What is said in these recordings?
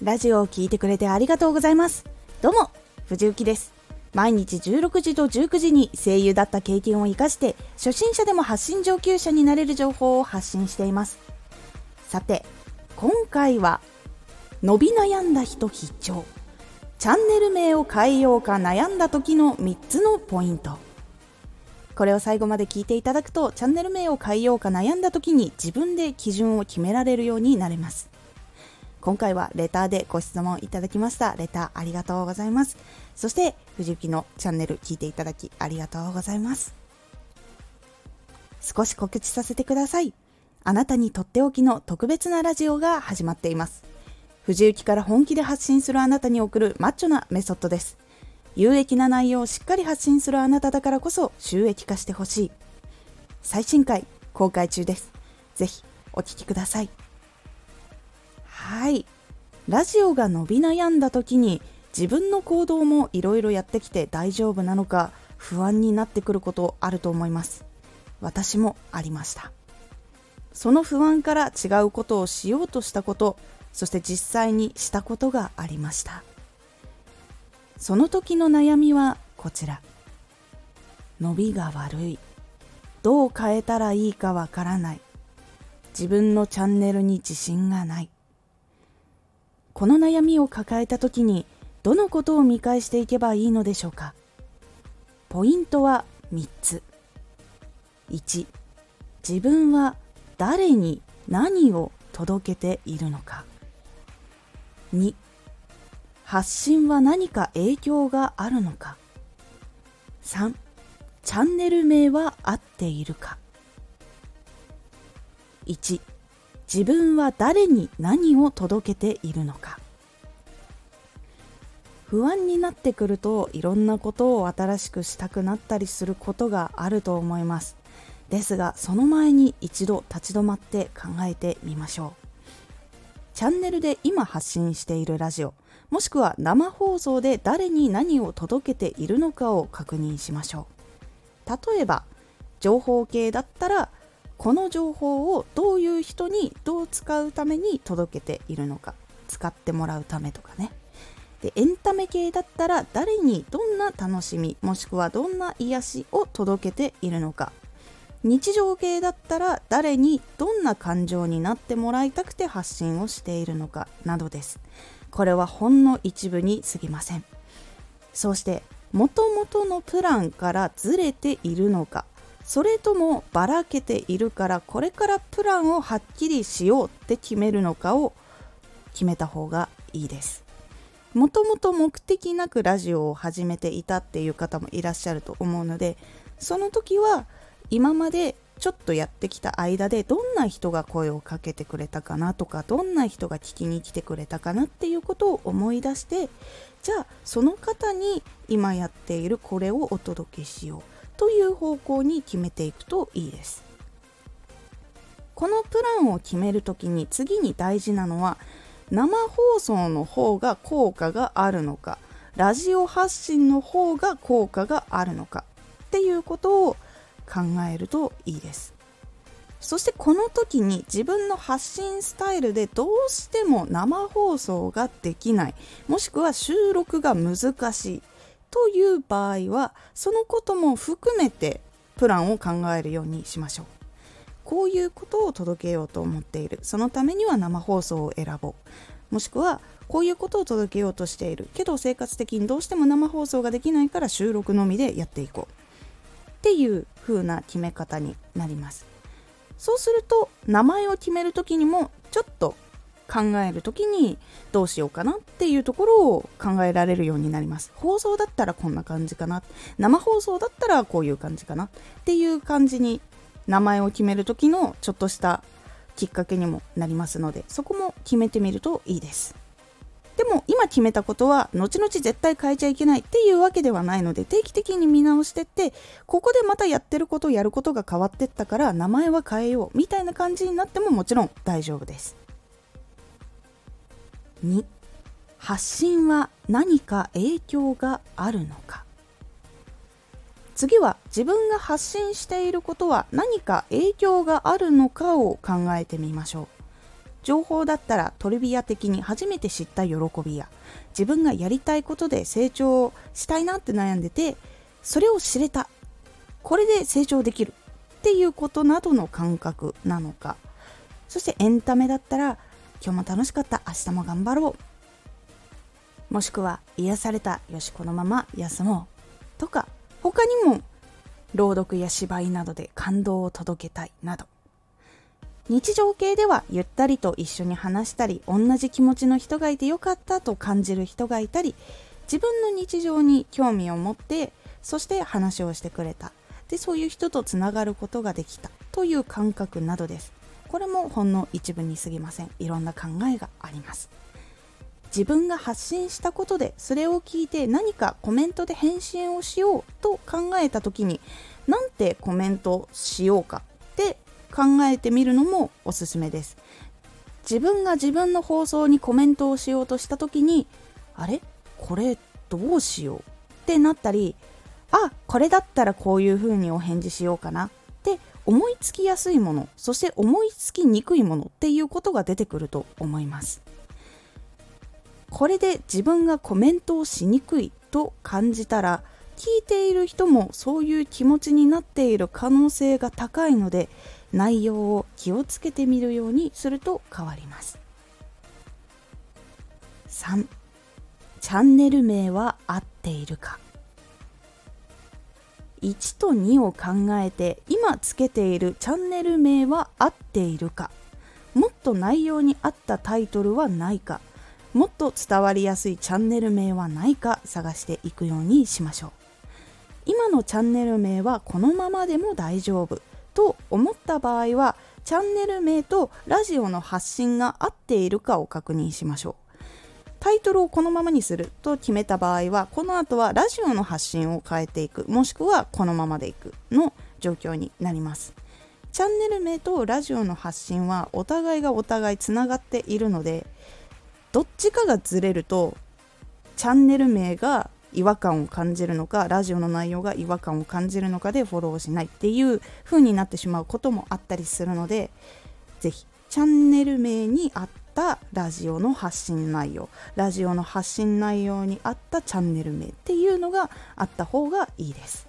ラジオを聴いてくれてありがとうございます。どうも藤幸です。毎日16時と19時に声優だった経験を生かして初心者でも発信上級者になれる情報を発信しています。さて今回は伸び悩んだ人必聴。チャンネル名を変えようか悩んだ時の3つのポイント。これを最後まで聞いていただくとチャンネル名を変えようか悩んだ時に自分で基準を決められるようになれます。今回はレターでご質問いただきました。レターありがとうございます。そして藤幸のチャンネル聞いていただきありがとうございます。少し告知させてください。あなたにとっておきの特別なラジオが始まっています。藤幸から本気で発信するあなたに送るマッチョなメソッドです。有益な内容をしっかり発信するあなただからこそ収益化してほしい。最新回公開中です。ぜひお聴きください。はい。ラジオが伸び悩んだ時に自分の行動もいろいろやってきて大丈夫なのか不安になってくることあると思います。私もありました。その不安から違うことをしようとしたことそして実際にしたことがありました。その時の悩みはこちら。伸びが悪い。どう変えたらいいかわからない。自分のチャンネルに自信がない。この悩みを抱えた時にどのことを見返していけばいいのでしょうか？ポイントは3つ。1自分は誰に何を届けているのか。2発信は何か影響があるのか。3チャンネル名は合っているか。1自分は誰に何を届けているのか。不安になってくるといろんなことを新しくしたくなったりすることがあると思います。ですがその前に一度立ち止まって考えてみましょう。チャンネルで今発信しているラジオもしくは生放送で誰に何を届けているのかを確認しましょう。例えば情報系だったらこの情報をどういう人にどう使うために届けているのか使ってもらうためとかね。でエンタメ系だったら誰にどんな楽しみもしくはどんな癒しを届けているのか。日常系だったら誰にどんな感情になってもらいたくて発信をしているのかなどです。これはほんの一部に過ぎません。そしてもともとのプランからずれているのか。それともばらけているからこれからプランをはっきりしようって決めるのかを決めた方がいいです。もともと目的なくラジオを始めていたっていう方もいらっしゃると思うのでその時は今までちょっとやってきた間でどんな人が声をかけてくれたかなとかどんな人が聞きに来てくれたかなっていうことを思い出してじゃあその方に今やっているこれをお届けしよう。という方向に決めていくといいです。このプランを決める時に次に大事なのは生放送の方が効果があるのかラジオ発信の方が効果があるのかっていうことを考えるといいです。そしてこの時に自分の発信スタイルでどうしても生放送ができないもしくは収録が難しいという場合はそのことも含めてプランを考えるようにしましょう。こういうことを届けようと思っている。そのためには生放送を選ぼう。もしくはこういうことを届けようとしている。けど生活的にどうしても生放送ができないから収録のみでやっていこう。っていう風な決め方になります。そうすると名前を決める時にもちょっと考える時にどうしようかなっていうところを考えられるようになります。放送だったらこんな感じかな。生放送だったらこういう感じかなっていう感じに名前を決める時のちょっとしたきっかけにもなりますのでそこも決めてみるといいです。でも今決めたことは後々絶対変えちゃいけないっていうわけではないので定期的に見直してってここでまたやってることやることが変わってったから名前は変えようみたいな感じになってももちろん大丈夫です。2発信は何か影響があるのか。次は自分が発信していることは何か影響があるのかを考えてみましょう。情報だったらトリビア的に初めて知った喜びや自分がやりたいことで成長したいなって悩んでてそれを知れた。これで成長できるっていうことなどの感覚なのか。そしてエンタメだったら今日も楽しかった。明日も頑張ろう。もしくは癒されたよしこのまま休もうとか他にも朗読や芝居などで感動を届けたいなど。日常系ではゆったりと一緒に話したり同じ気持ちの人がいてよかったと感じる人がいたり自分の日常に興味を持ってそして話をしてくれた。でそういう人とつながることができたという感覚などです。これもほんの一部に過ぎません。いろんな考えがあります。自分が発信したことでそれを聞いて何かコメントで返信をしようと考えた時になんてコメントしようかって考えてみるのもおすすめです。自分が自分の放送にコメントをしようとした時にあれ？これどうしよう？ってなったりあこれだったらこういうふうにお返事しようかな。って思いつきやすいものそして思いつきにくいものっていうことが出てくると思います。これで自分がコメントをしにくいと感じたら聞いている人もそういう気持ちになっている可能性が高いので内容を気をつけてみるようにすると変わります。3チャンネル名は合っているか。1と2を考えて今つけているチャンネル名は合っているか？もっと内容に合ったタイトルはないか？もっと伝わりやすいチャンネル名はないか？探していくようにしましょう。今のチャンネル名はこのままでも大丈夫。と思った場合はチャンネル名とラジオの発信が合っているかを確認しましょう。タイトルをこのままにすると決めた場合はこの後はラジオの発信を変えていくもしくはこのままでいくの状況になります。チャンネル名とラジオの発信はお互いがお互いつながっているのでどっちかがずれるとチャンネル名が違和感を感じるのかラジオの内容が違和感を感じるのかでフォローしないっていう風になってしまうこともあったりするので是非チャンネル名に合ったたラジオの発信内容ラジオの発信内容に合ったチャンネル名っていうのがあった方がいいです。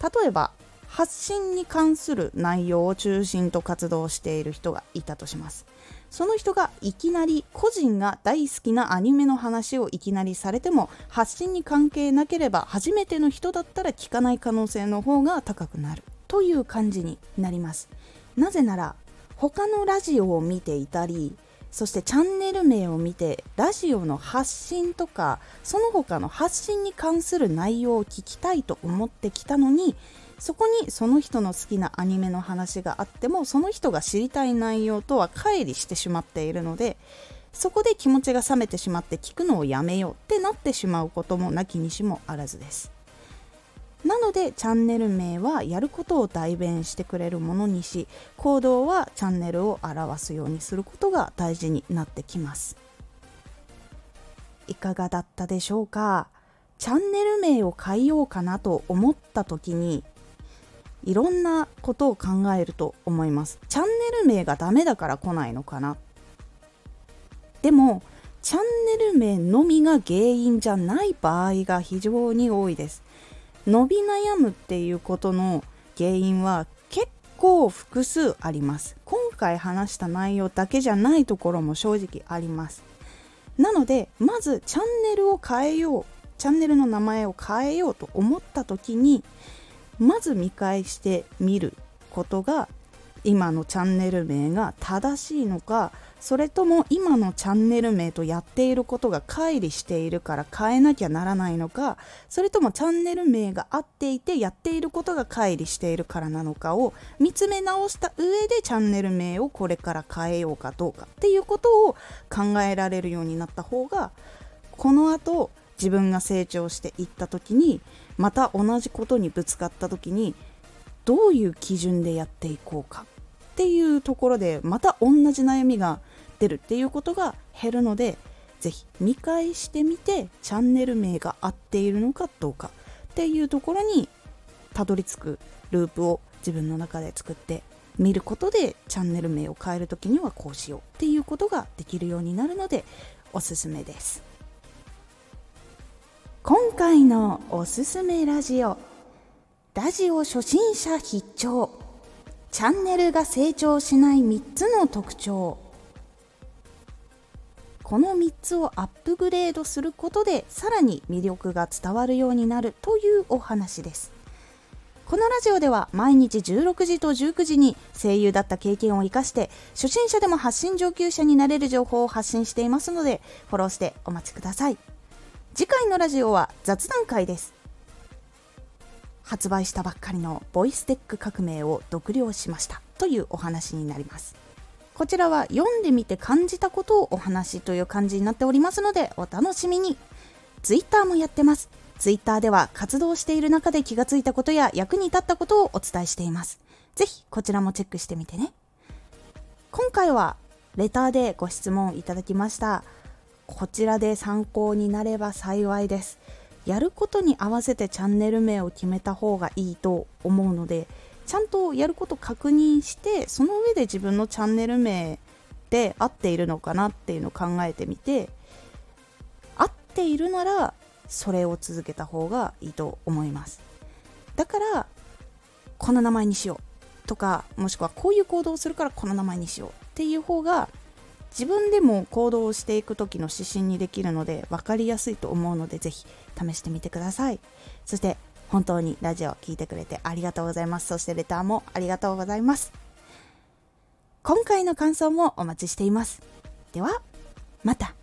例えば発信に関する内容を中心と活動している人がいたとします。その人がいきなり個人が大好きなアニメの話をいきなりされても発信に関係なければ初めての人だったら聞かない可能性の方が高くなる。という感じになります。なぜなら他のラジオを見ていたりそしてチャンネル名を見てラジオの発信とかその他の発信に関する内容を聞きたいと思ってきたのにそこにその人の好きなアニメの話があってもその人が知りたい内容とは乖離してしまっているのでそこで気持ちが冷めてしまって聞くのをやめようってなってしまうこともなきにしもあらずです。なのでチャンネル名はやることを代弁してくれるものにし行動はチャンネルを表すようにすることが大事になってきます。いかがだったでしょうか？チャンネル名を変えようかなと思った時にいろんなことを考えると思います。チャンネル名がダメだから来ないのかな？でもチャンネル名のみが原因じゃない場合が非常に多いです。伸び悩むっていうことの原因は結構複数あります。今回話した内容だけじゃないところも正直あります。なのでまずチャンネルを変えようチャンネルの名前を変えようと思った時にまず見返してみることが今のチャンネル名が正しいのかそれとも今のチャンネル名とやっていることが乖離しているから変えなきゃならないのかそれともチャンネル名が合っていてやっていることが乖離しているからなのかを見つめ直した上でチャンネル名をこれから変えようかどうか。っていうことを考えられるようになった方がこの後自分が成長していった時にまた同じことにぶつかった時にどういう基準でやっていこうかっていうところでまた同じ悩みがってるっていうことが減るので是非見返してみてチャンネル名が合っているのかどうかっていうところにたどり着くループを自分の中で作って見ることでチャンネル名を変える時にはこうしようっていうことができるようになるのでおすすめです。今回のおすすめラジオラジオ初心者必聴。チャンネルが成長しない3つの特徴。この3つをアップグレードすることでさらに魅力が伝わるようになるというお話です。このラジオでは毎日16時と19時に声優だった経験を生かして初心者でも発信上級者になれる情報を発信していますのでフォローしてお待ちください。次回のラジオは雑談会です。発売したばっかりのボイステック革命を読了しましたというお話になります。こちらは読んでみて感じたことをお話という感じになっておりますのでお楽しみに Twitter もやってますツイッターでは活動している中で気がついたことや役に立ったことをお伝えしています。ぜひこちらもチェックしてみてね。今回はレターでご質問いただきました。こちらで参考になれば幸いです。やることに合わせてチャンネル名を決めた方がいいと思うので、ちゃんとやること確認して、その上で自分のチャンネル名で合っているのかなっていうのを考えてみて、合っているならそれを続けた方がいいと思います。だからこの名前にしようとかもしくはこういう行動をするからこの名前にしようっていう方が自分でも行動をしていく時の指針にできるので分かりやすいと思うのでぜひ試してみてください。そして本当にラジオを聴いてくれてありがとうございます。そしてレターもありがとうございます。今回の感想もお待ちしています。ではまた。